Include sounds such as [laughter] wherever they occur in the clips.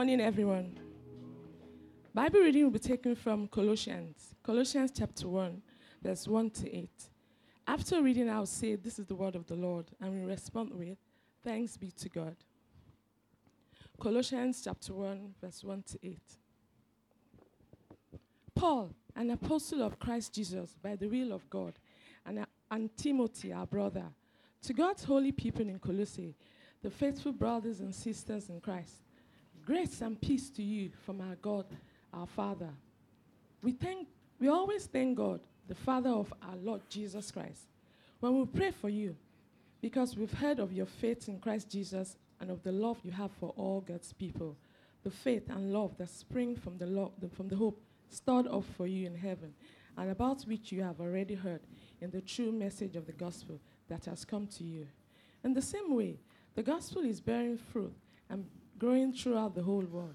Morning, everyone. Bible reading will be taken from Colossians, Colossians chapter 1, verse 1 to 8. After reading, I'll say, This is the word of the Lord, and we respond with, Thanks be to God. Colossians chapter 1, verse 1 to 8. Paul, an apostle of Christ Jesus by the will of God, and, uh, and Timothy, our brother, to God's holy people in Colossae, the faithful brothers and sisters in Christ, grace and peace to you from our God, our Father. We thank, we always thank God, the Father of our Lord Jesus Christ, when we pray for you, because we've heard of your faith in Christ Jesus and of the love you have for all God's people, the faith and love that spring from the, lo- the, from the hope stored up for you in heaven, and about which you have already heard in the true message of the gospel that has come to you. In the same way, the gospel is bearing fruit and growing throughout the whole world,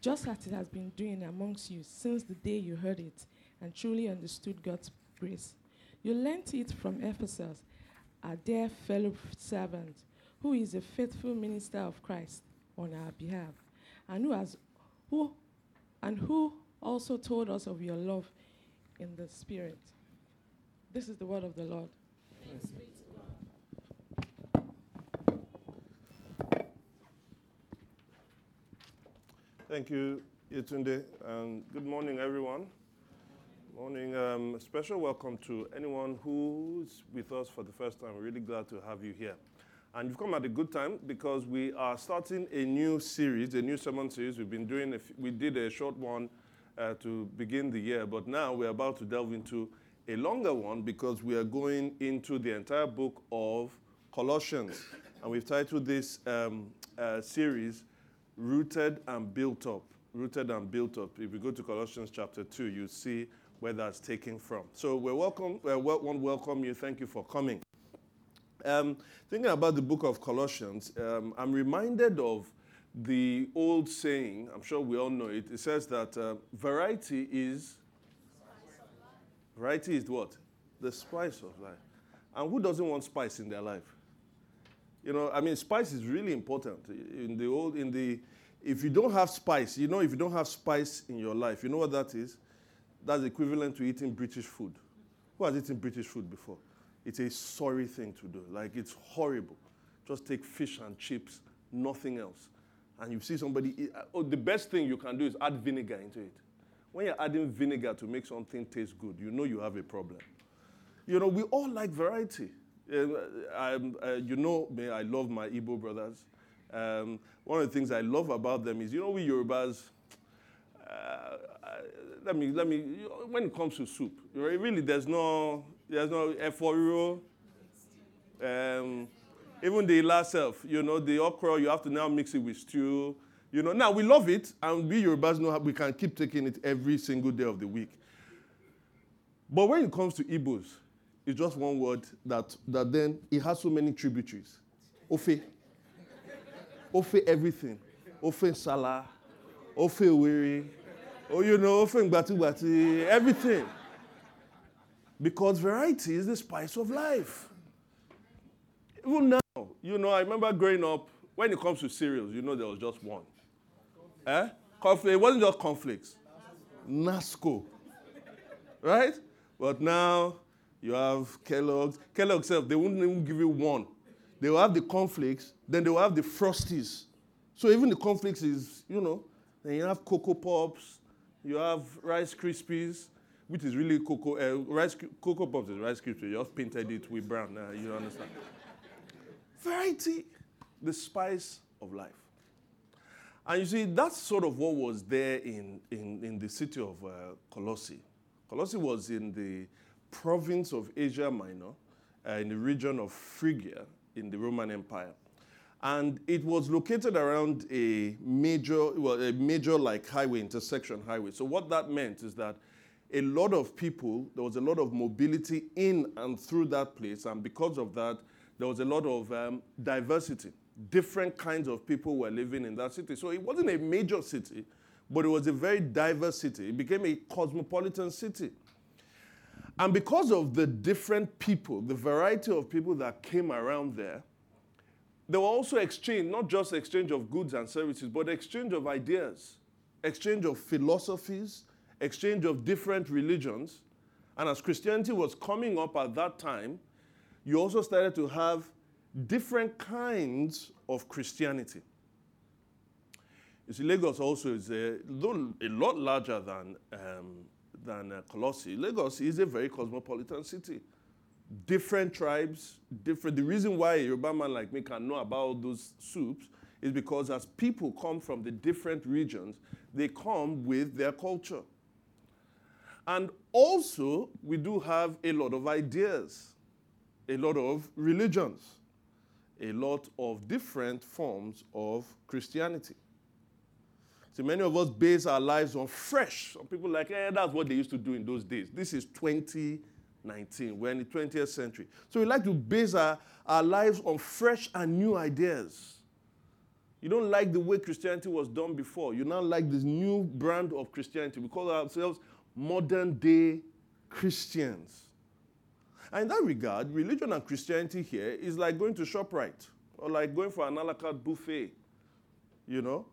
just as it has been doing amongst you since the day you heard it and truly understood God's grace. You learnt it from Ephesus, our dear fellow servant, who is a faithful minister of Christ on our behalf, and who has who and who also told us of your love in the Spirit. This is the word of the Lord. Thank you, Yetunde, and good morning, everyone. Morning. Um, special welcome to anyone who's with us for the first time. Really glad to have you here. And you've come at a good time because we are starting a new series, a new sermon series. We've been doing, we did a short one uh, to begin the year, but now we're about to delve into a longer one because we are going into the entire book of Colossians. And we've titled this um, uh, series, Rooted and Built Up. Rooted and Built Up. If you go to Colossians chapter 2, you see where that's taken from. So we're welcome, we want welcome you. Thank you for coming. Um, thinking about the book of Colossians, um, I'm reminded of the old saying, I'm sure we all know it. It says that uh, variety is variety is what? The spice of life. And who doesn't want spice in their life? You know, I mean, spice is really important. In the old, in the, if you don't have spice, you know, if you don't have spice in your life, you know what that is? That's equivalent to eating British food. Who has eaten British food before? It's a sorry thing to do. Like, it's horrible. Just take fish and chips, nothing else. And you see somebody eat. Oh, the best thing you can do is add vinegar into it. When you're adding vinegar to make something taste good, you know you have a problem. You know, we all like variety. Uh, I'm, uh, you know me, I love my Igbo brothers. Um, one of the things I love about them is, you know, we Yorubas, uh, uh, let me, let me, when it comes to soup, really there's no, there's no eforo. Um, even the last self, you know, the okra, you have to now mix it with stew. You know, now we love it, and we Yorubas know how we can keep taking it every single day of the week. But when it comes to Igbos, it's just one word that, that then it has so many tributaries. Ofe. Ofe everything. Ofe Salah. Ofe Wiri. Oh, you know, Ofe Ngbati Ngbati. Everything. Because variety is the spice of life. Even now, you know, I remember growing up, when it comes to cereals, you know, there was just one. Eh? Conflict. It wasn't just conflicts. Nasco. Right? But now you have Kellogg's. Kellogg's self, they wouldn't even give you one. They will have the cornflakes, then they will have the frosties. So even the cornflakes is, you know, then you have Cocoa Pops, you have Rice Krispies, which is really Cocoa, uh, rice, Cocoa Pops is Rice Krispies. You just painted it with brown, uh, you understand. Variety, the spice of life. And you see, that's sort of what was there in, in, in the city of uh, Colossae. Colossae was in the province of Asia Minor, uh, in the region of Phrygia in the Roman Empire. And it was located around a major, well, a major like highway, intersection highway. So what that meant is that a lot of people, there was a lot of mobility in and through that place. And because of that, there was a lot of um, diversity. Different kinds of people were living in that city. So it wasn't a major city, but it was a very diverse city. It became a cosmopolitan city. And because of the different people, the variety of people that came around there, there were also exchange, not just exchange of goods and services, but exchange of ideas, exchange of philosophies, exchange of different religions. And as Christianity was coming up at that time, you also started to have different kinds of Christianity. You see, Lagos also is a, a lot larger than, um, than uh, Colossae. Lagos is a very cosmopolitan city different tribes, different. The reason why a Yoruba man like me can know about those soups is because as people come from the different regions, they come with their culture. And also, we do have a lot of ideas, a lot of religions, a lot of different forms of Christianity. See, many of us base our lives on fresh. Some people like, eh, that's what they used to do in those days. This is 2019. We're in the 20th century. So we like to base our, our lives on fresh and new ideas. You don't like the way Christianity was done before. You now like this new brand of Christianity. We call ourselves modern day Christians. And in that regard, religion and Christianity here is like going to ShopRite or like going for an a la carte buffet. You know?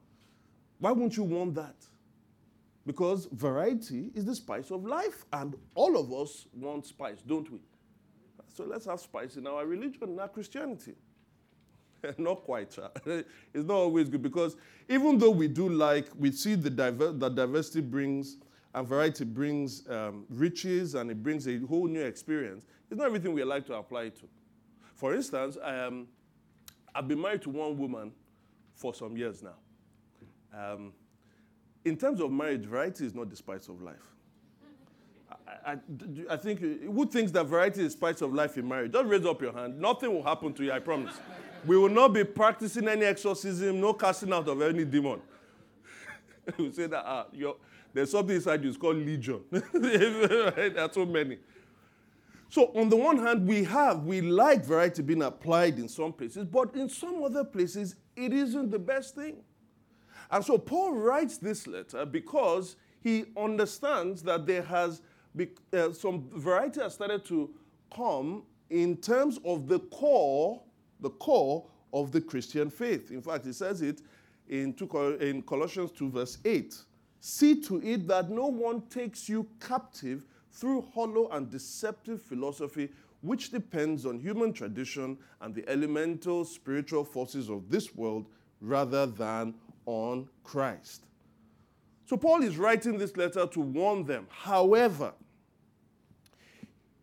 Why won't you want that? Because variety is the spice of life, and all of us want spice, don't we? So let's have spice in our religion, in our Christianity. [laughs] not quite. [laughs] it's not always good because even though we do like, we see the diver- that diversity brings and variety brings um, riches and it brings a whole new experience, it's not everything we like to apply to. For instance, um, I've been married to one woman for some years now. Um, in terms of marriage, variety is not the spice of life. I, I, I, think who thinks that variety is spice of life in marriage? Just raise up your hand. Nothing will happen to you, I promise. we will not be practicing any exorcism, no casting out of any demon. [laughs] we say that ah, there's something inside you, it's called legion. [laughs] there are so many. So, on the one hand, we have, we like variety being applied in some places, but in some other places, it isn't the best thing. And so Paul writes this letter because he understands that there has be, uh, some variety has started to come in terms of the core, the core of the Christian faith. In fact, he says it in, two, in Colossians 2, verse 8. See to it that no one takes you captive through hollow and deceptive philosophy, which depends on human tradition and the elemental spiritual forces of this world rather than on Christ. So Paul is writing this letter to warn them. However,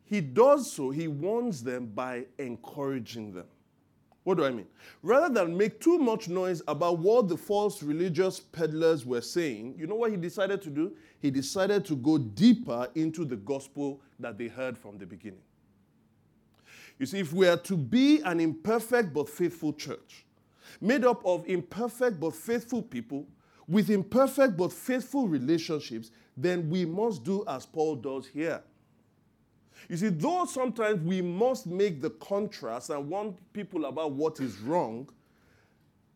he does so, he warns them by encouraging them. What do I mean? Rather than make too much noise about what the false religious peddlers were saying, you know what he decided to do? He decided to go deeper into the gospel that they heard from the beginning. You see, if we are to be an imperfect but faithful church, made up of imperfect but faithful people with imperfect but faithful relationships, then we must do as Paul does here. You see, though sometimes we must make the contrast and warn people about what is wrong,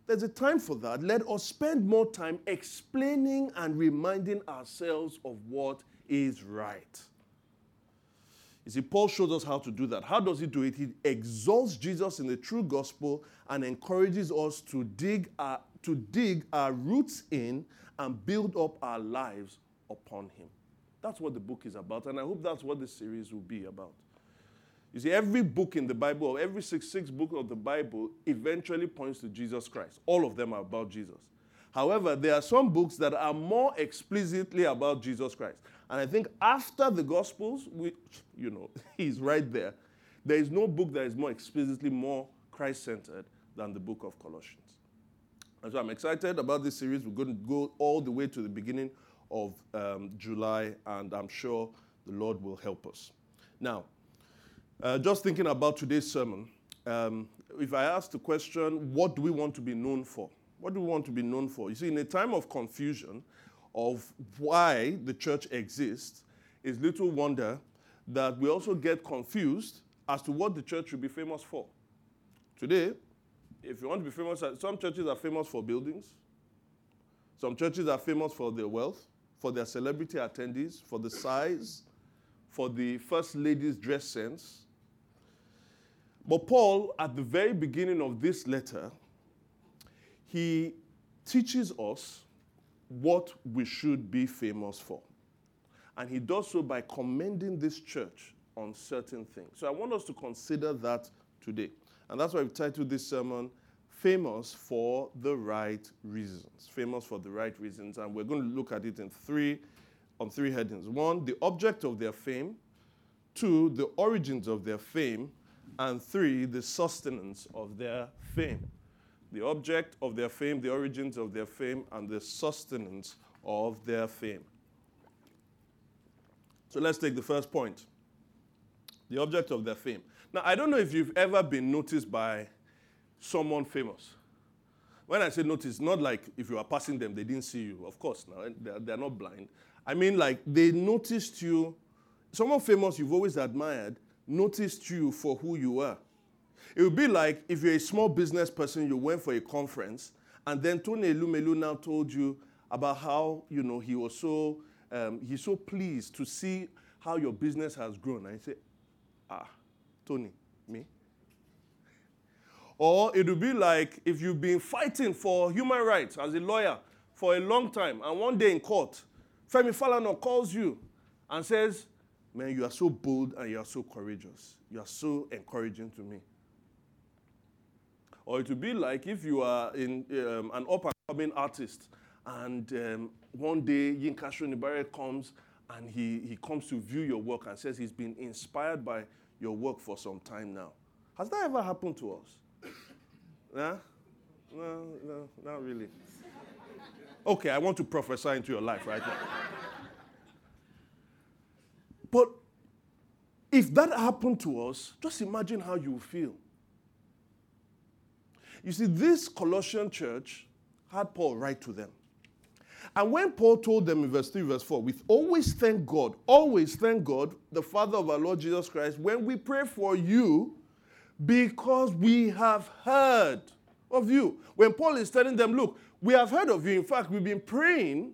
there's a time for that. Let us spend more time explaining and reminding ourselves of what is right. You see, Paul shows us how to do that. How does he do it? He exalts Jesus in the true gospel and encourages us to dig our, to dig our roots in and build up our lives upon him. That's what the book is about, and I hope that's what this series will be about. You see, every book in the Bible, or every six, six book of the Bible, eventually points to Jesus Christ. All of them are about Jesus. However, there are some books that are more explicitly about Jesus Christ. And I think after the Gospels, which, you know, [laughs] he's right there. There is no book that is more explicitly more Christ centered than the book of Colossians. And so I'm excited about this series. We're going to go all the way to the beginning of um, July, and I'm sure the Lord will help us. Now, uh, just thinking about today's sermon, um, if I ask the question, what do we want to be known for? What do we want to be known for? You see, in a time of confusion of why the church exists, it's little wonder that we also get confused as to what the church should be famous for. Today, if you want to be famous, uh, some churches are famous for buildings, some churches are famous for their wealth, for their celebrity attendees, for the size, for the first lady's dress sense. But Paul, at the very beginning of this letter, he teaches us what we should be famous for. And he does so by commending this church on certain things. So I want us to consider that today. And that's why we've titled this sermon, Famous for the Right Reasons. Famous for the Right Reasons. And we're going to look at it in three, on three headings. One, the object of their fame. Two, the origins of their fame. And three, the sustenance of their fame. The object of their fame, the origins of their fame, and the sustenance of their fame. So let's take the first point the object of their fame. Now, I don't know if you've ever been noticed by someone famous. When I say notice, not like if you are passing them, they didn't see you. Of course, now they're, they're not blind. I mean, like they noticed you. Someone famous you've always admired noticed you for who you are. It would be like if you're a small business person, you went for a conference, and then Tony Elumelu now told you about how you know he was so um, he's so pleased to see how your business has grown. And you say, Ah, Tony, me? Or it would be like if you've been fighting for human rights as a lawyer for a long time, and one day in court, Femi Falana calls you and says, Man, you are so bold and you are so courageous. You are so encouraging to me. Or it would be like if you are in, um, an up and coming artist and um, one day Yinka Shonibare comes and he, he comes to view your work and says he's been inspired by your work for some time now. Has that ever happened to us? yeah? No, no, not really. Okay, I want to prophesy into your life right now. but if that happened to us, just imagine how you feel. You see, this Colossian church had Paul write to them. And when Paul told them in verse 3, verse 4, we always thank God, always thank God, the Father of our Lord Jesus Christ, when we pray for you, because we have heard of you. When Paul is telling them, look, we have heard of you. In fact, we've been praying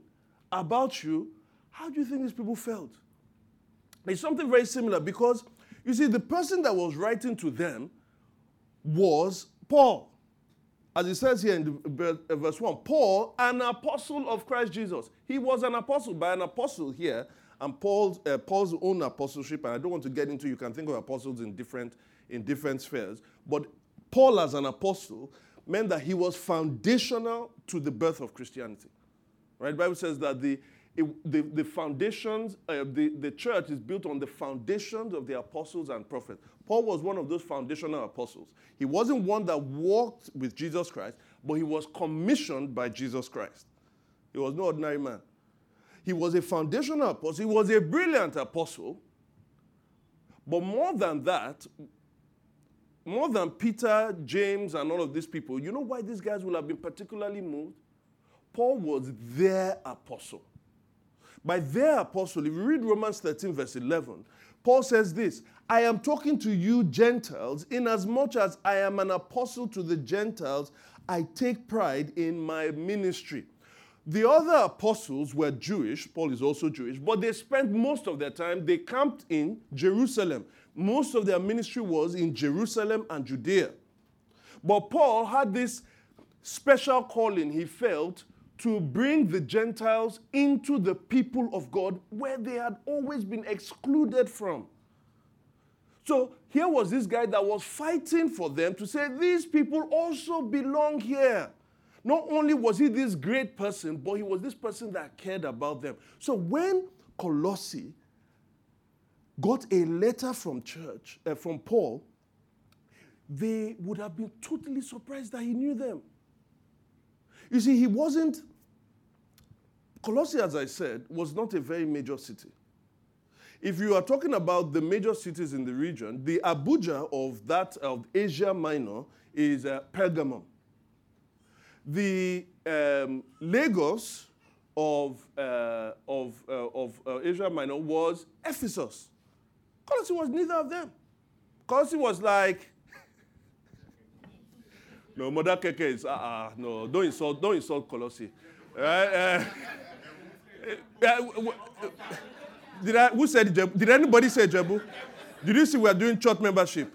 about you. How do you think these people felt? It's something very similar because, you see, the person that was writing to them was Paul as it says here in the, verse 1, Paul, an apostle of Christ Jesus. He was an apostle, by an apostle here, and Paul's, uh, Paul's own apostleship, and I don't want to get into, you can think of apostles in different, in different spheres, but Paul as an apostle meant that he was foundational to the birth of Christianity. Right? The Bible says that the, it, the, the foundations, uh, the, the church is built on the foundations of the apostles and prophets. Paul was one of those foundational apostles. He wasn't one that walked with Jesus Christ, but he was commissioned by Jesus Christ. He was no ordinary man. He was a foundational apostle. He was a brilliant apostle. But more than that, more than Peter, James, and all of these people, you know why these guys will have been particularly moved? Paul was their apostle. By their apostle, if you read Romans 13, verse 11, Paul says this I am talking to you, Gentiles, inasmuch as I am an apostle to the Gentiles, I take pride in my ministry. The other apostles were Jewish, Paul is also Jewish, but they spent most of their time, they camped in Jerusalem. Most of their ministry was in Jerusalem and Judea. But Paul had this special calling he felt to bring the Gentiles into the people of God where they had always been excluded from. So here was this guy that was fighting for them to say, These people also belong here. Not only was he this great person, but he was this person that cared about them. So when Colossae got a letter from church, uh, from Paul, they would have been totally surprised that he knew them. You see, he wasn't, Colossae, as I said, was not a very major city. if you are talking about the major cities in the region, the Abuja of that of Asia Minor is uh, Pergamum. The um, Lagos of, uh, of, uh, of uh, Asia Minor was Ephesus. Colossae was neither of them. Colossae was like, no, Mother Keke is, uh, uh no, don't insult, don't insult Colossae. Uh, did I, who said Jebu? Did anybody say Jebu? Did you see we are doing church membership?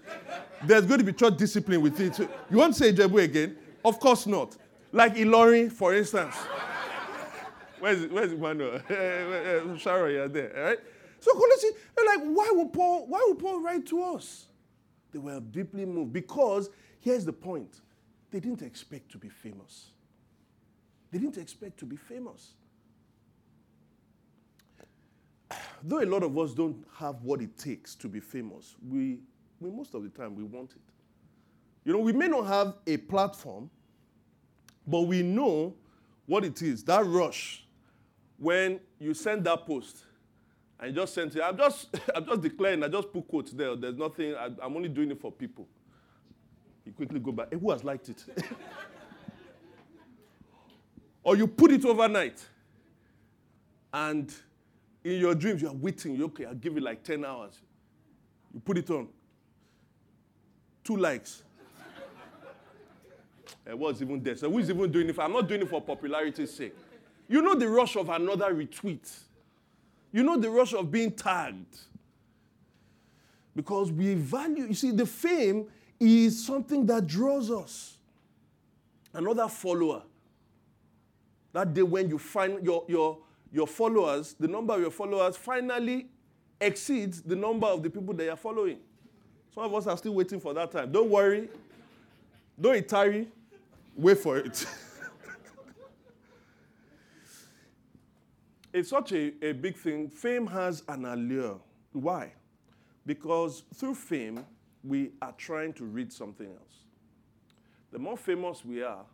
There's going to be church discipline with it. You want to say Jebu again? Of course not. Like Ilorin, for instance. Where's where's Emmanuel? [laughs] Sharon, you're there, all right? So Colossae, they're like, why would Paul, why would Paul write to us? They were deeply moved because here's the point. They didn't expect to be famous. They didn't expect to be famous. Though a lot of us don't have what it takes to be famous, we, we most of the time we want it. You know, we may not have a platform, but we know what it is. That rush when you send that post and you just send it. I'm just, [laughs] I'm just declaring. I just put quotes there. There's nothing. I, am only doing it for people. You quickly go back. Hey, who has liked it? [laughs] or you put it overnight, and in your dreams you are waiting. You're okay. I'll give it like 10 hours. You put it on. Two likes. Uh, [laughs] what's even there? So who's even doing it? For? I'm not doing it for popularity's sake. You know the rush of another retweet. You know the rush of being tagged. Because we value, you see, the fame is something that draws us. Another follower. That day when you find your, your, your followers, the number of your followers finally exceeds the number of the people they are following. Some of us are still waiting for that time. Don't worry. Don't tarry. Wait for it. [laughs] it's such a, a big thing. Fame has an allure. Why? Because through fame, we are trying to read something else. The more famous we are,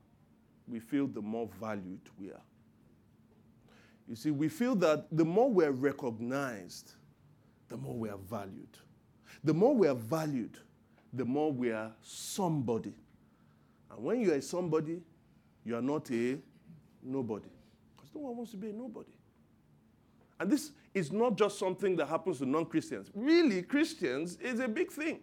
we feel the more valued we are. You see, we feel that the more we're recognized, the more we are valued. The more we are valued, the more we are somebody. And when you are somebody, you are not a nobody. Because no one wants to be a nobody. And this is not just something that happens to non Christians. Really, Christians is a big thing.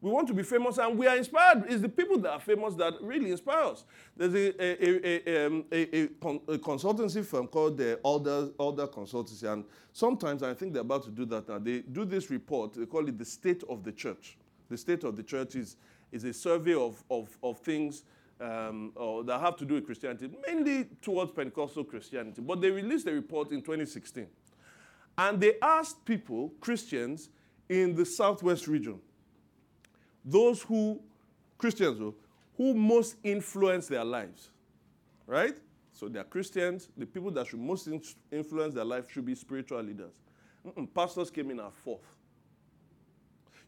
We want to be famous and we are inspired. It's the people that are famous that really inspire us. There's a, a, a, um, a, a consultancy firm called the Alder, Alder Consultancy, and sometimes I think they're about to do that now. They do this report, they call it the state of the church. The state of the church is, is a survey of, of, of things um, that have to do with Christianity, mainly towards Pentecostal Christianity. But they released a report in 2016. And they asked people, Christians, in the southwest region, those who, Christians, oh, who most influence their lives, right? So they're Christians. The people that should most influence their life should be spiritual leaders. Mm-mm, pastors came in at fourth.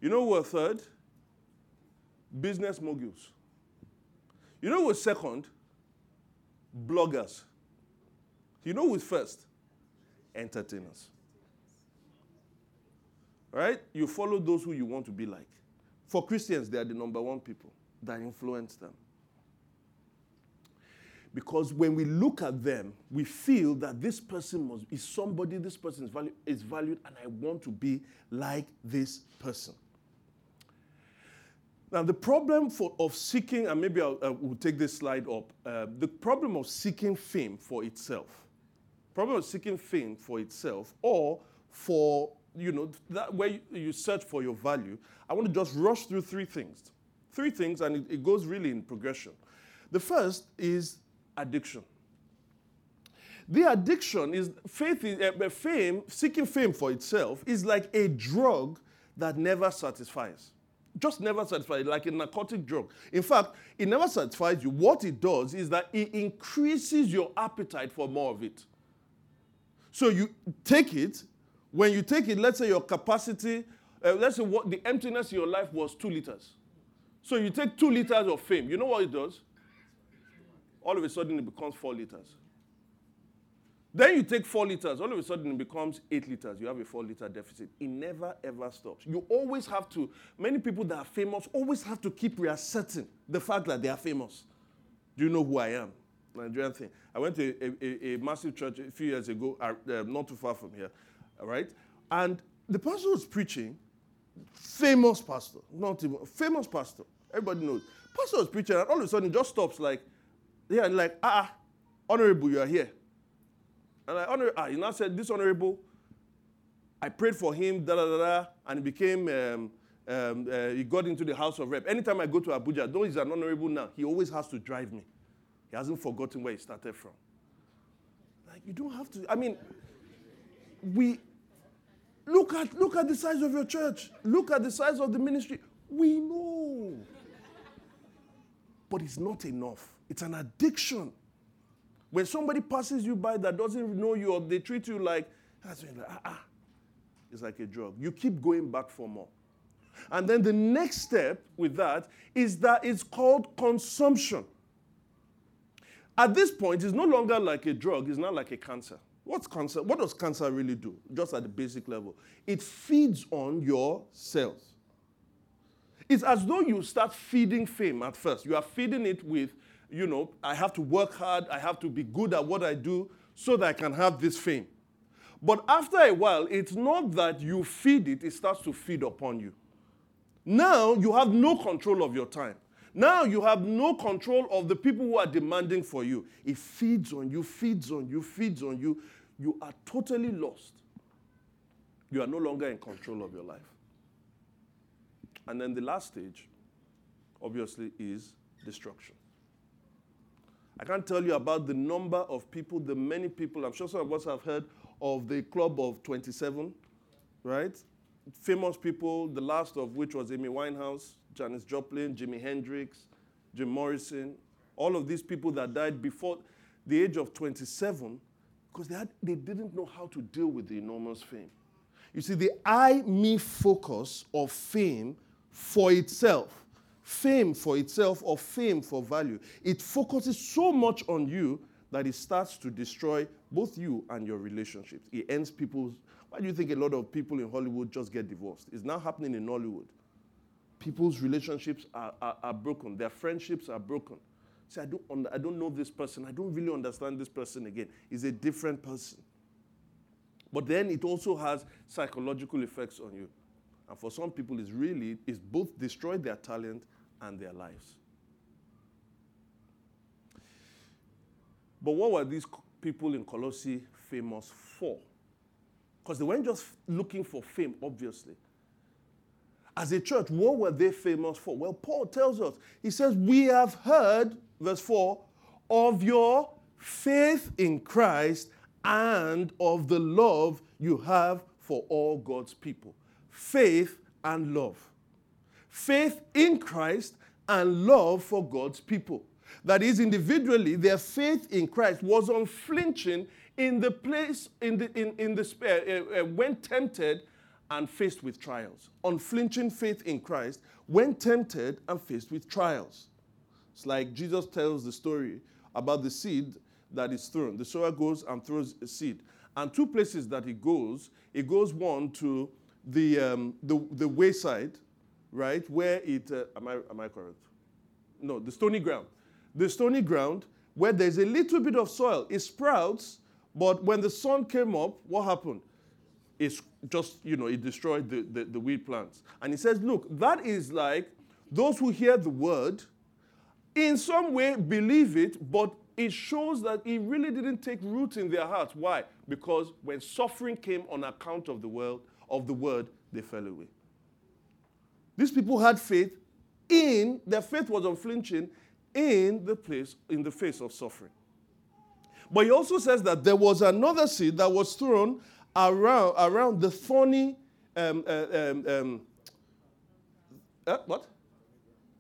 You know who were third? Business moguls. You know who was second? Bloggers. You know who was first? Entertainers. Right? You follow those who you want to be like. For Christians, they are the number one people that influence them. Because when we look at them, we feel that this person must, is somebody, this person is, value, is valued, and I want to be like this person. Now, the problem for, of seeking, and maybe I'll, uh, we'll take this slide up, uh, the problem of seeking fame for itself, problem of seeking fame for itself, or for you know, that way you search for your value, I want to just rush through three things. Three things, and it, it goes really in progression. The first is addiction. The addiction is faith, is, uh, fame, seeking fame for itself is like a drug that never satisfies. Just never satisfies, like a narcotic drug. In fact, it never satisfies you. What it does is that it increases your appetite for more of it. So you take it, when you take it, let's say your capacity, uh, let's say what the emptiness in your life was two liters. So you take two liters of fame. You know what it does? All of a sudden it becomes four liters. Then you take four liters, all of a sudden it becomes eight liters. You have a four liter deficit. It never ever stops. You always have to, many people that are famous always have to keep reasserting the fact that they are famous. Do you know who I am? Nigerian thing. I went to a, a, a massive church a few years ago, uh, not too far from here, all right? And the pastor was preaching, famous pastor, not even, famous pastor. Everybody knows. Pastor was preaching, and all of a sudden just stops like, yeah, like, ah, honorable, you are here. And I honor, ah, he now said, this honorable, I prayed for him, da da da da, and he became, um, um, uh, he got into the House of Rep. Anytime I go to Abuja, though he's an honorable now, he always has to drive me. He hasn't forgotten where he started from. Like, you don't have to, I mean, we, look at, look at the size of your church. Look at the size of the ministry. We know. But it's not enough. It's an addiction. When somebody passes you by that doesn't know you or they treat you like, ah, ah. It's like a drug. You keep going back for more. And then the next step with that is that it's called consumption. At this point, it's no longer like a drug, it's not like a cancer. What's cancer? What does cancer really do? Just at the basic level. It feeds on your cells. It's as though you start feeding fame at first. You are feeding it with you know, I have to work hard, I have to be good at what I do so that I can have this fame. But after a while, it's not that you feed it, it starts to feed upon you. Now you have no control of your time. Now you have no control of the people who are demanding for you. It feeds on you, feeds on you, feeds on you. You are totally lost. You are no longer in control of your life. And then the last stage, obviously, is destruction. I can't tell you about the number of people, the many people. I'm sure some of us have heard of the Club of 27, right? Famous people, the last of which was Amy Winehouse, Janis Joplin, Jimi Hendrix, Jim Morrison, all of these people that died before the age of 27 because they, they didn't know how to deal with the enormous fame. You see, the I me focus of fame for itself fame for itself or fame for value. It focuses so much on you that it starts to destroy both you and your relationships. It ends people's. Why do you think a lot of people in Hollywood just get divorced? It's now happening in Nollywood. People's relationships are, are, are broken, their friendships are broken. See, I don't, I don't know this person. I don't really understand this person again. He's a different person. But then it also has psychological effects on you. And for some people, it's really, it's both destroyed their talent and their lives. But what were these people in Colossae famous for? Because they weren't just looking for fame, obviously. As a church, what were they famous for? Well, Paul tells us, he says, We have heard, verse 4, of your faith in Christ and of the love you have for all God's people. Faith and love faith in Christ and love for God's people. That is, individually, their faith in Christ was unflinching in the place, in the, in, in the, uh, uh, when tempted and faced with trials. Unflinching faith in Christ when tempted and faced with trials. It's like Jesus tells the story about the seed that is thrown. The sower goes and throws a seed. And two places that he goes, he goes one to the, um, the, the wayside, right? Where it, uh, am, I, am I correct? No, the stony ground. The stony ground where there's a little bit of soil, it sprouts, but when the sun came up, what happened? It's just, you know, it destroyed the, the, the weed plants. And he says, look, that is like those who hear the word, in some way believe it, but it shows that it really didn't take root in their hearts. Why? Because when suffering came on account of the world, of the word, they fell away. These people had faith in, their faith was unflinching in the place, in the face of suffering. But he also says that there was another seed that was thrown around, around the thorny, um, uh, um, um, uh, what?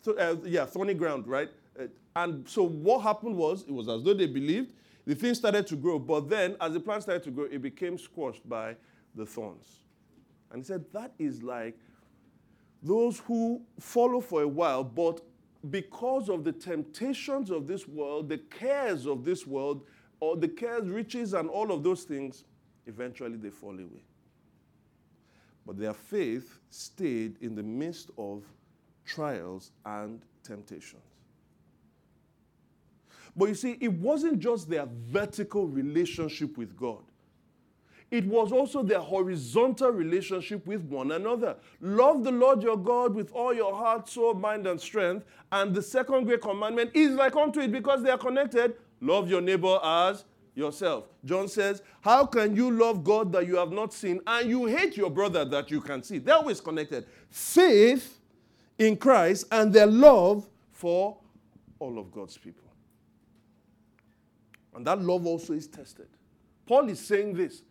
So, uh, yeah, thorny ground, right? And so what happened was, it was as though they believed, the thing started to grow, but then as the plant started to grow, it became squashed by the thorns. And he said, that is like those who follow for a while, but because of the temptations of this world, the cares of this world, or the cares, riches, and all of those things, eventually they fall away. But their faith stayed in the midst of trials and temptations. But you see, it wasn't just their vertical relationship with God. It was also their horizontal relationship with one another. Love the Lord your God with all your heart, soul, mind, and strength. And the second great commandment is like unto it because they are connected. Love your neighbor as yourself. John says, How can you love God that you have not seen and you hate your brother that you can see? They're always connected. Faith in Christ and their love for all of God's people. And that love also is tested. Paul is saying this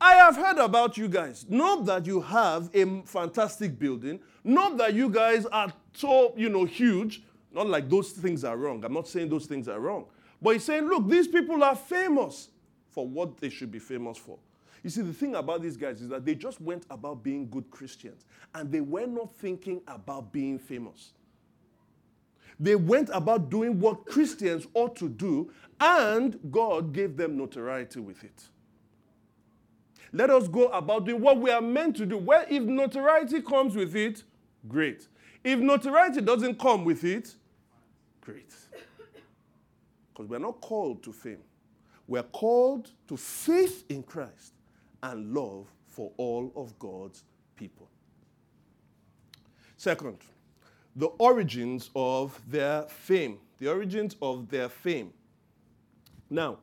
I have heard about you guys. Not that you have a fantastic building, not that you guys are so, you know, huge. Not like those things are wrong. I'm not saying those things are wrong. But he's saying, look, these people are famous for what they should be famous for. You see, the thing about these guys is that they just went about being good Christians and they were not thinking about being famous. They went about doing what Christians ought to do, and God gave them notoriety with it. Let us go about doing what we are meant to do. Well, if notoriety comes with it, great. If notoriety doesn't come with it, great. Because we're not called to fame. We're called to faith in Christ and love for all of God's people. Second, the origins of their fame. The origins of their fame. Now,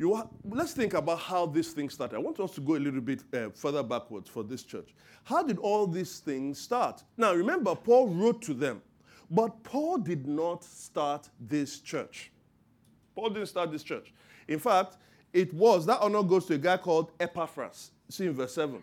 ha- let's think about how this thing started. I want us to go a little bit uh, further backwards for this church. How did all these things start? Now, remember, Paul wrote to them, but Paul did not start this church. Paul didn't start this church. In fact, it was, that honor goes to a guy called Epaphras. See in verse 7.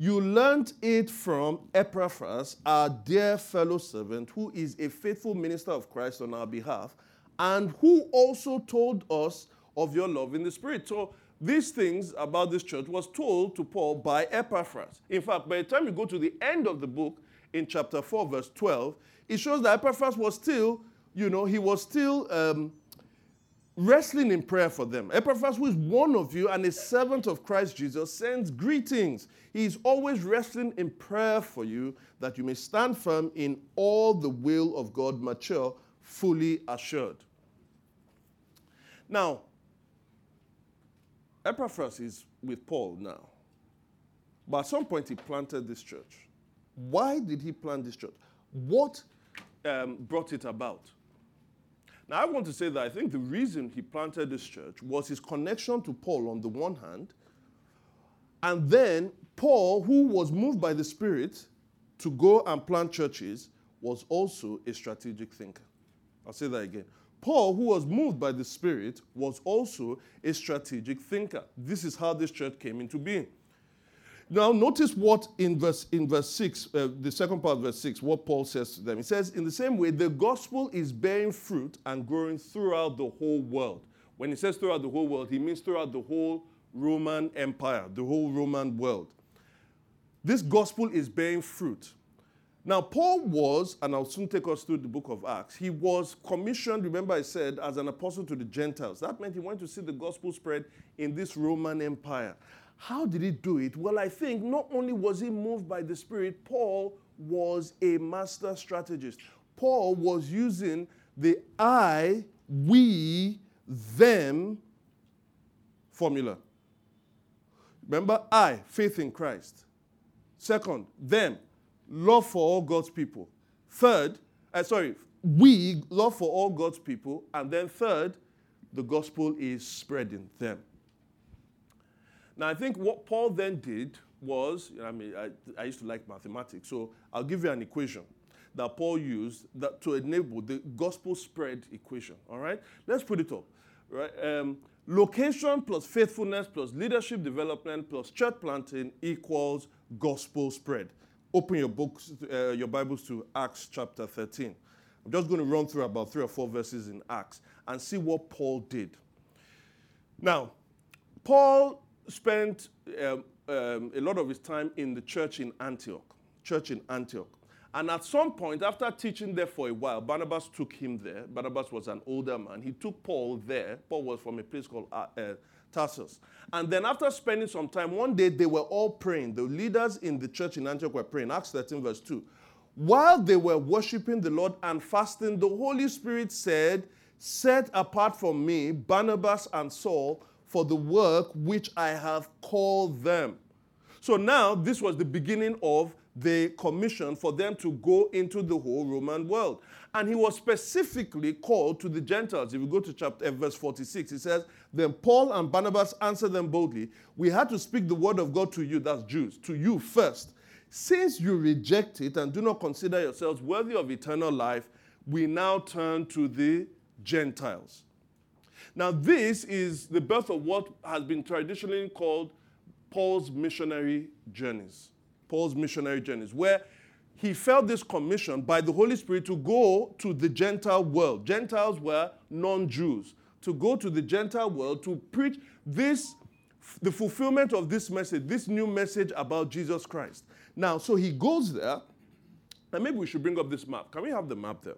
You learned it from Epaphras, our dear fellow servant, who is a faithful minister of Christ on our behalf, and who also told us of your love in the Spirit. So these things about this church was told to Paul by Epaphras. In fact, by the time you go to the end of the book, in chapter 4, verse 12, it shows that Epaphras was still, you know, he was still um, wrestling in prayer for them. Epaphras, who is one of you and a servant of Christ Jesus, sends greetings. He is always wrestling in prayer for you that you may stand firm in all the will of God, mature, fully assured. Now, Epaphras is with Paul now. But at some point, he planted this church. Why did he plant this church? What um, brought it about? Now, I want to say that I think the reason he planted this church was his connection to Paul on the one hand, and then Paul, who was moved by the Spirit to go and plant churches, was also a strategic thinker. I'll say that again. Paul, who was moved by the Spirit, was also a strategic thinker. This is how this church came into being. Now, notice what in verse, in verse 6, uh, the second part of verse 6, what Paul says to them. He says, In the same way, the gospel is bearing fruit and growing throughout the whole world. When he says throughout the whole world, he means throughout the whole Roman Empire, the whole Roman world. This gospel is bearing fruit. Now, Paul was, and I'll soon take us through the book of Acts, he was commissioned, remember I said, as an apostle to the Gentiles. That meant he wanted to see the gospel spread in this Roman Empire. How did he do it? Well, I think not only was he moved by the Spirit, Paul was a master strategist. Paul was using the I, we, them formula. Remember, I, faith in Christ. Second, them, love for all God's people. Third, uh, sorry, we, love for all God's people. And then third, the gospel is spreading them. Now, I think what Paul then did was, I mean, I, I used to like mathematics, so I'll give you an equation that Paul used that to enable the gospel spread equation. All right, let's put it up. Right, um, location plus faithfulness plus leadership development plus church planting equals gospel spread. Open your books, uh, your Bibles to Acts chapter 13. I'm just going to run through about three or four verses in Acts and see what Paul did. Now, Paul spent um, um, a lot of his time in the church in Antioch. Church in Antioch. And at some point, after teaching there for a while, Barnabas took him there. Barnabas was an older man. He took Paul there. Paul was from a place called uh, uh, Tarsus. And then after spending some time, one day they were all praying. The leaders in the church in Antioch were praying. Acts 13, verse 2. While they were worshiping the Lord and fasting, the Holy Spirit said, Set apart from me Barnabas and Saul for the work which I have called them. So now this was the beginning of the commission for them to go into the whole Roman world. And he was specifically called to the Gentiles. If you go to chapter uh, verse 46, it says, Then Paul and Barnabas answered them boldly, We had to speak the word of God to you, that's Jews, to you first. Since you reject it and do not consider yourselves worthy of eternal life, we now turn to the Gentiles. Now, this is the birth of what has been traditionally called Paul's missionary journeys. Paul's missionary journeys, where he felt this commission by the Holy Spirit to go to the Gentile world. Gentiles were non Jews. To go to the Gentile world to preach this, the fulfillment of this message, this new message about Jesus Christ. Now, so he goes there, and maybe we should bring up this map. Can we have the map there?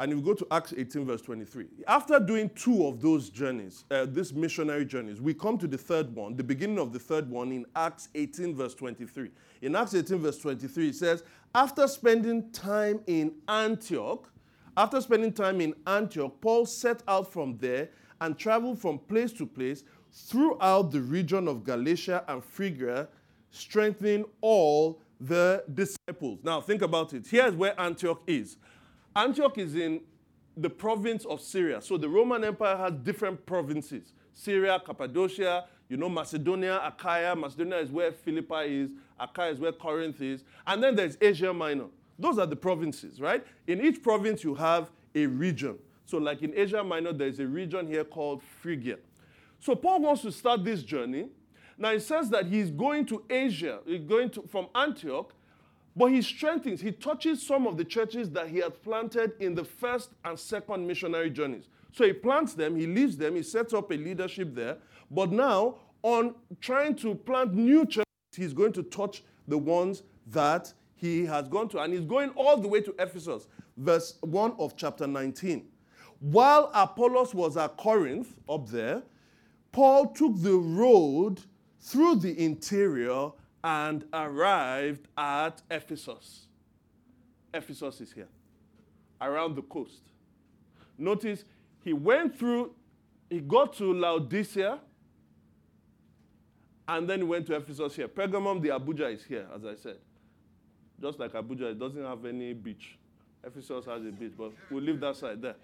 And you go to Acts 18, verse 23. After doing two of those journeys, uh, these missionary journeys, we come to the third one, the beginning of the third one in Acts 18, verse 23. In Acts 18, verse 23, it says, After spending time in Antioch, after spending time in Antioch, Paul set out from there and traveled from place to place throughout the region of Galatia and Phrygia, strengthening all the disciples. Now, think about it. Here's where Antioch is. Antioch is in the province of Syria. So the Roman Empire had different provinces Syria, Cappadocia, you know, Macedonia, Achaia. Macedonia is where Philippi is, Achaia is where Corinth is. And then there's Asia Minor. Those are the provinces, right? In each province, you have a region. So, like in Asia Minor, there's a region here called Phrygia. So, Paul wants to start this journey. Now, he says that he's going to Asia, he's going to, from Antioch but he strengthens, he touches some of the churches that he had planted in the first and second missionary journeys. So he plants them, he leaves them, he sets up a leadership there. But now, on trying to plant new churches, he's going to touch the ones that he has gone to. And he's going all the way to Ephesus, verse 1 of chapter 19. While Apollos was at Corinth, up there, Paul took the road through the interior and arrived at Ephesus. Ephesus is here, around the coast. Notice he went through, he got to Laodicea, and then he went to Ephesus here. Pergamum, the Abuja is here, as I said. Just like Abuja, it doesn't have any beach. Ephesus has a beach, but we'll leave that side there.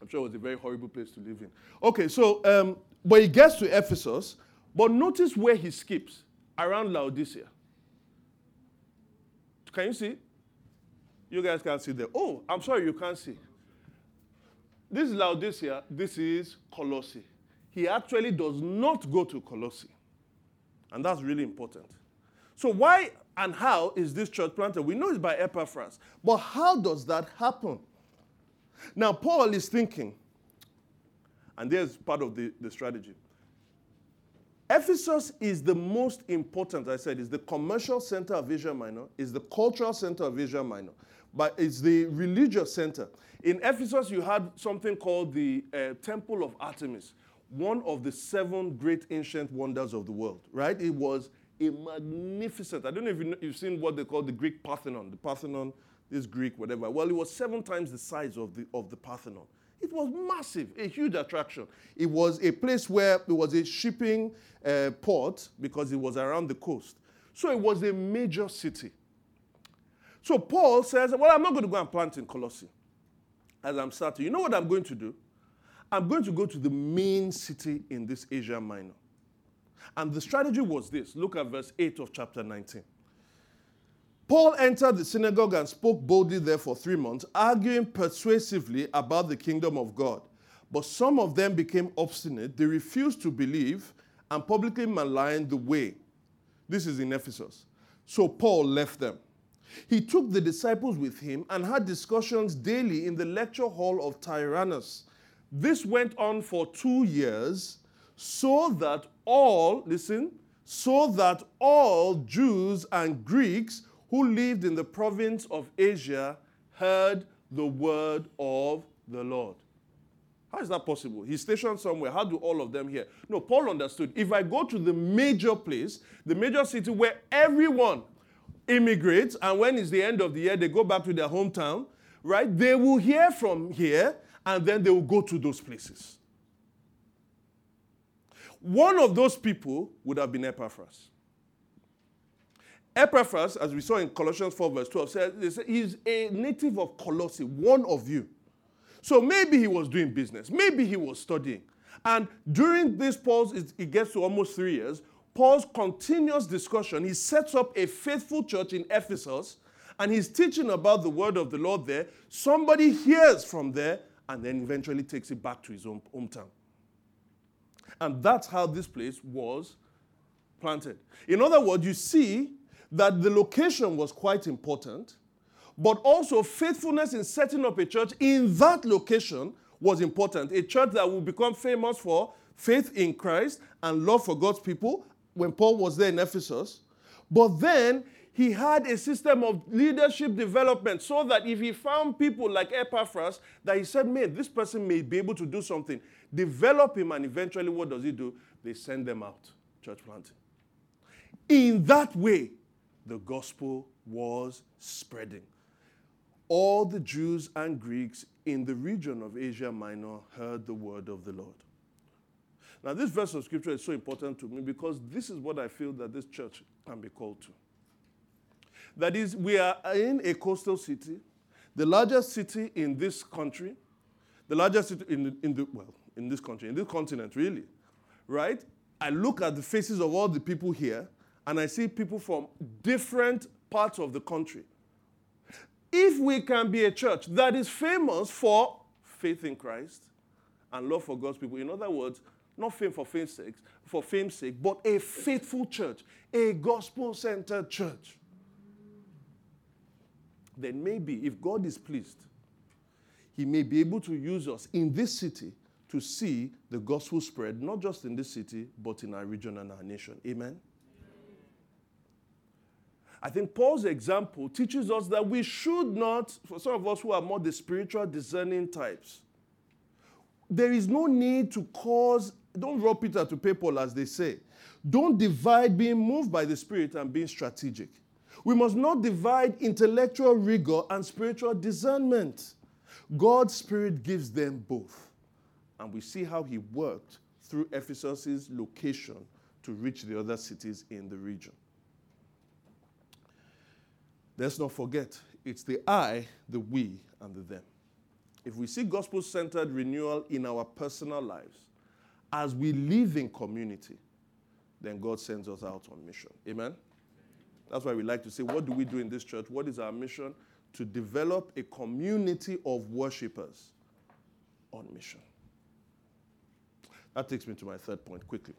I'm sure it was a very horrible place to live in. Okay, so, um, but he gets to Ephesus, but notice where he skips around Laodicea. Can you see? You guys can't see there. Oh, I'm sorry, you can't see. This is Laodicea, this is Colossae. He actually does not go to Colossae. And that's really important. So, why and how is this church planted? We know it's by Epaphras. But how does that happen? Now, Paul is thinking, and there's part of the, the strategy. Ephesus is the most important, I said, is the commercial center of Asia Minor, is the cultural center of Asia Minor, but it's the religious center. In Ephesus, you had something called the uh, Temple of Artemis, one of the seven great ancient wonders of the world, right? It was a magnificent, I don't know if you know, you've seen what they call the Greek Parthenon, the Parthenon, this Greek, whatever. Well, it was seven times the size of the, of the Parthenon. It was massive, a huge attraction. It was a place where it was a shipping uh, port because it was around the coast. So it was a major city. So Paul says, Well, I'm not going to go and plant in Colossae as I'm starting. You know what I'm going to do? I'm going to go to the main city in this Asia Minor. And the strategy was this look at verse 8 of chapter 19. Paul entered the synagogue and spoke boldly there for three months, arguing persuasively about the kingdom of God. But some of them became obstinate. They refused to believe and publicly maligned the way. This is in Ephesus. So Paul left them. He took the disciples with him and had discussions daily in the lecture hall of Tyrannus. This went on for two years, so that all, listen, so that all Jews and Greeks who lived in the province of Asia heard the word of the Lord. How is that possible? He's stationed somewhere. How do all of them hear? No, Paul understood. If I go to the major place, the major city where everyone immigrates, and when it's the end of the year, they go back to their hometown, right? They will hear from here, and then they will go to those places. One of those people would have been Epaphras. Epaphras, as we saw in Colossians 4, verse 12, says he's a native of Colossae, one of you. So maybe he was doing business, maybe he was studying. And during this pause, it gets to almost three years. Paul's continuous discussion, he sets up a faithful church in Ephesus and he's teaching about the word of the Lord there. Somebody hears from there and then eventually takes it back to his own hometown. And that's how this place was planted. In other words, you see that the location was quite important but also faithfulness in setting up a church in that location was important. A church that will become famous for faith in Christ and love for God's people when Paul was there in Ephesus. But then he had a system of leadership development so that if he found people like Epaphras, that he said, man, this person may be able to do something, develop him, and eventually what does he do? They send them out, church planting. In that way, the gospel was spreading all the Jews and Greeks in the region of Asia Minor heard the word of the Lord. Now, this verse of scripture is so important to me because this is what I feel that this church can be called to. That is, we are in a coastal city, the largest city in this country, the largest city in the, in the well, in this country, in this continent, really, right? I look at the faces of all the people here, and I see people from different parts of the country if we can be a church that is famous for faith in Christ and love for God's people, in other words, not fame for fame's sake, for fame's sake, but a faithful church, a gospel-centered church, then maybe if God is pleased, He may be able to use us in this city to see the gospel spread, not just in this city, but in our region and our nation. Amen. I think Paul's example teaches us that we should not, for some of us who are more the spiritual discerning types, there is no need to cause, don't rob Peter to pay Paul, as they say. Don't divide being moved by the Spirit and being strategic. We must not divide intellectual rigor and spiritual discernment. God's Spirit gives them both. And we see how he worked through Ephesus' location to reach the other cities in the region. Let's not forget, it's the I, the we, and the them. If we see gospel centered renewal in our personal lives, as we live in community, then God sends us out on mission. Amen? That's why we like to say, what do we do in this church? What is our mission? To develop a community of worshipers on mission. That takes me to my third point quickly.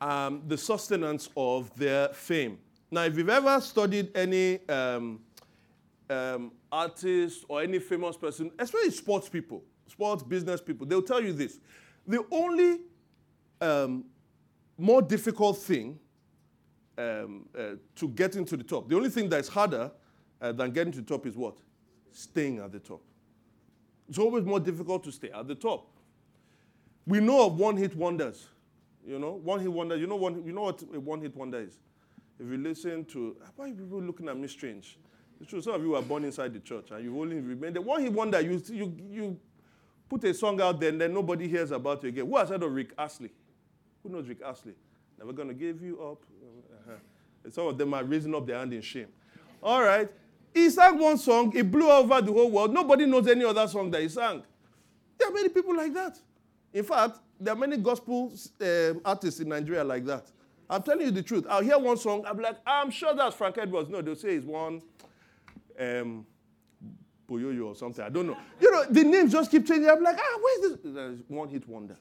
Um, the sustenance of their fame. Now, if you've ever studied any um, um, artist or any famous person, especially sports people, sports business people, they'll tell you this. The only um, more difficult thing um, uh, to get into the top, the only thing that's harder uh, than getting to the top is what? Staying at the top. It's always more difficult to stay at the top. We know of one hit wonders. You know, one hit wonder. You know, one, you know what a one hit wonder is? If you listen to, why are people looking at me strange? It's true, some of you were born inside the church and you've only remained there. One wonder, you, you, you put a song out there and then nobody hears about you again. Who has heard of Rick Astley? Who knows Rick Astley? Never gonna give you up. Uh-huh. Some of them are raising up their hand in shame. All right. He sang one song, it blew over the whole world. Nobody knows any other song that he sang. There are many people like that. In fact, there are many gospel uh, artists in Nigeria like that. I'm telling you the truth. I'll hear one song, I'll be like, I'm sure that's Frank Edwards. No, they'll say it's one um, Boyoyo or something. I don't know. You know, the names just keep changing. I'm like, ah, where's this? one hit wonder.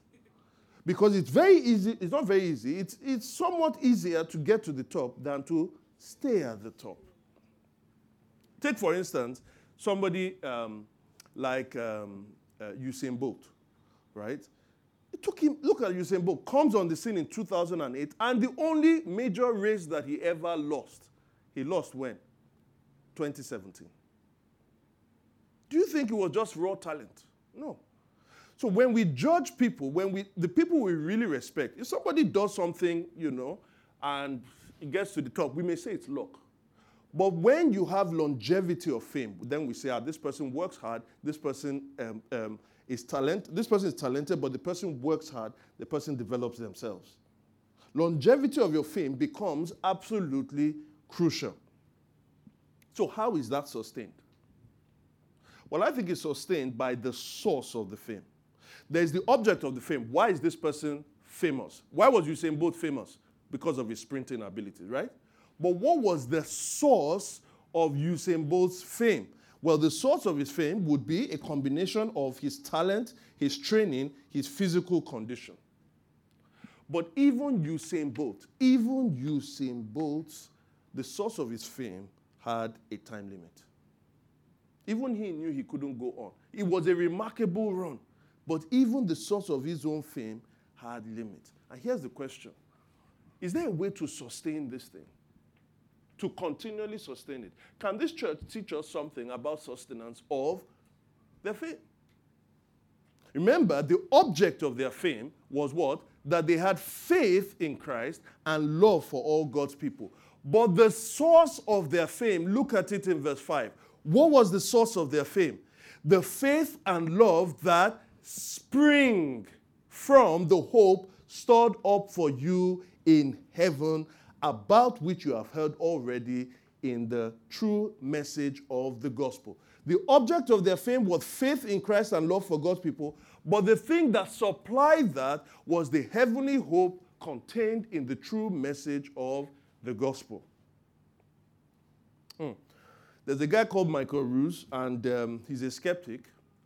Because it's very easy, it's not very easy, it's, it's somewhat easier to get to the top than to stay at the top. Take, for instance, somebody um, like um, uh, Usain Bolt, right? It took him, look at Usain Bolt, comes on the scene in 2008, and the only major race that he ever lost He lost when? 2017. Do you think it was just raw talent? No. So when we judge people, when we the people we really respect, if somebody does something, you know, and it gets to the top, we may say it's luck. But when you have longevity of fame, then we say, ah, this person works hard, this person um, um, is talent, this person is talented, but the person works hard, the person develops themselves. Longevity of your fame becomes absolutely crucial. So, how is that sustained? Well, I think it's sustained by the source of the fame. There's the object of the fame. Why is this person famous? Why was Usain Bolt famous? Because of his sprinting ability, right? But what was the source of Usain Bolt's fame? Well, the source of his fame would be a combination of his talent, his training, his physical condition. But even Usain Bolt, even Usain Bolt, the source of his fame had a time limit. Even he knew he couldn't go on. It was a remarkable run, but even the source of his own fame had limits. And here's the question Is there a way to sustain this thing? To continually sustain it? Can this church teach us something about sustenance of their fame? Remember, the object of their fame was what? That they had faith in Christ and love for all God's people. But the source of their fame, look at it in verse 5. What was the source of their fame? The faith and love that spring from the hope stored up for you in heaven, about which you have heard already in the true message of the gospel. The object of their fame was faith in Christ and love for God's people, but the thing that supplied that was the heavenly hope contained in the true message of the gospel. Hmm. There's a guy called Michael Ruse, and um, he's a skeptic.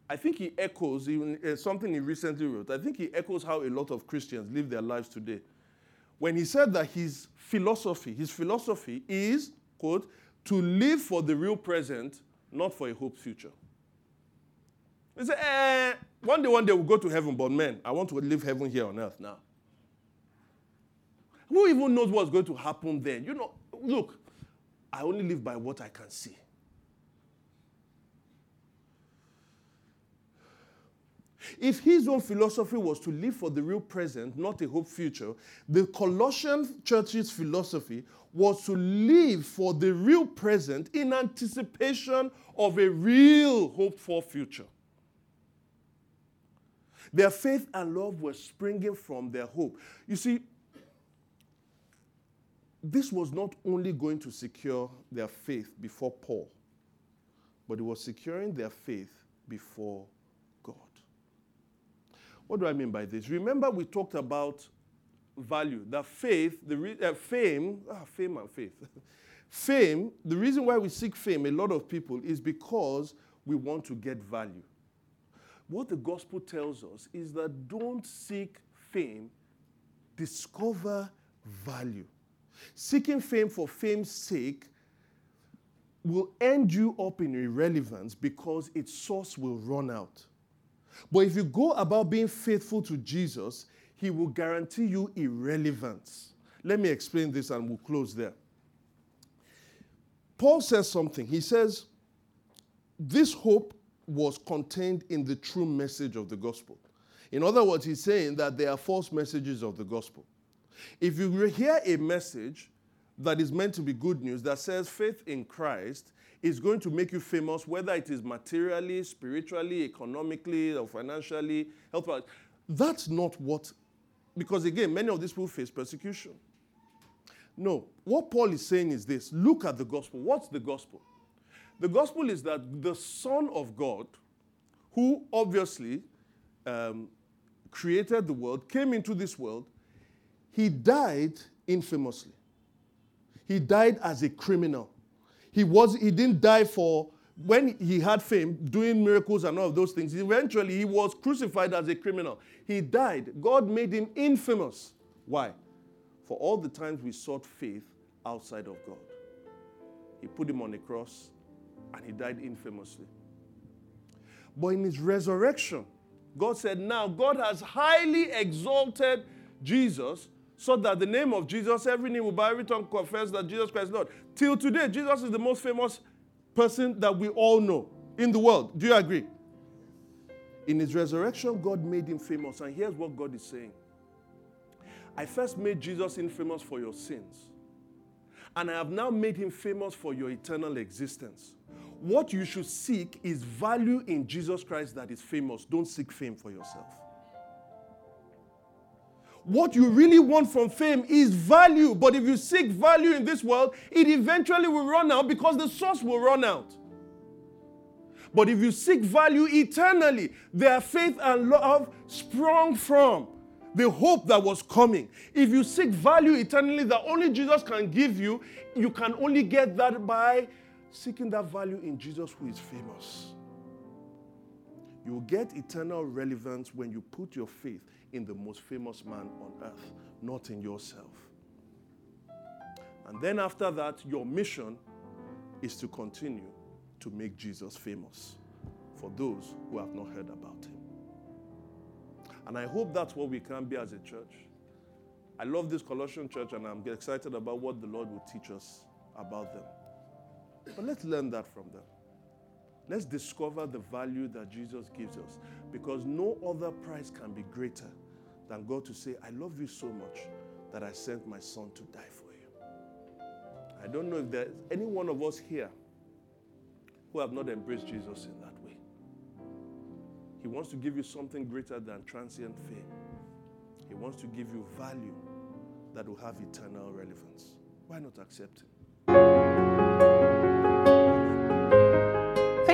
I think he echoes even uh, something he recently wrote. I think he echoes how a lot of Christians live their lives today. When he said that his philosophy, his philosophy is, quote, to live for the real present, not for a hoped future. He said, eh, one day, one day we'll go to heaven, but man, I want to live heaven here on earth now. Who even knows what's going to happen then? You know, look, I only live by what I can see. If his own philosophy was to live for the real present, not a hope future, the Colossian church's philosophy was to live for the real present in anticipation of a real hoped for future. Their faith and love were springing from their hope. You see, this was not only going to secure their faith before Paul, but it was securing their faith before what do I mean by this? Remember, we talked about value, that faith, the re- uh, fame, ah, fame and faith. [laughs] fame, the reason why we seek fame, a lot of people, is because we want to get value. What the gospel tells us is that don't seek fame, discover value. Seeking fame for fame's sake will end you up in irrelevance because its source will run out. But if you go about being faithful to Jesus, he will guarantee you irrelevance. Let me explain this and we'll close there. Paul says something. He says, This hope was contained in the true message of the gospel. In other words, he's saying that there are false messages of the gospel. If you hear a message that is meant to be good news that says faith in Christ is going to make you famous, whether it is materially, spiritually, economically, or financially, health. That's not what, because again, many of these people face persecution. No, what Paul is saying is this look at the gospel. What's the gospel? The gospel is that the Son of God, who obviously um, created the world, came into this world, he died infamously. He died as a criminal. He, was, he didn't die for, when he had fame, doing miracles and all of those things. Eventually, he was crucified as a criminal. He died. God made him infamous. Why? For all the times we sought faith outside of God. He put him on a cross and he died infamously. But in his resurrection, God said, Now God has highly exalted Jesus so that the name of Jesus, every knee will bow, every tongue confess that Jesus Christ is Lord. Till today, Jesus is the most famous person that we all know in the world. Do you agree? In his resurrection, God made him famous. And here's what God is saying I first made Jesus infamous for your sins, and I have now made him famous for your eternal existence. What you should seek is value in Jesus Christ that is famous. Don't seek fame for yourself. What you really want from fame is value. But if you seek value in this world, it eventually will run out because the source will run out. But if you seek value eternally, their faith and love sprung from the hope that was coming. If you seek value eternally that only Jesus can give you, you can only get that by seeking that value in Jesus who is famous. You will get eternal relevance when you put your faith in the most famous man on earth, not in yourself. And then after that, your mission is to continue to make Jesus famous for those who have not heard about him. And I hope that's what we can be as a church. I love this Colossian church and I'm excited about what the Lord will teach us about them. But let's learn that from them. Let's discover the value that Jesus gives us because no other price can be greater than God to say, I love you so much that I sent my son to die for you. I don't know if there's any one of us here who have not embraced Jesus in that way. He wants to give you something greater than transient fame. He wants to give you value that will have eternal relevance. Why not accept Him?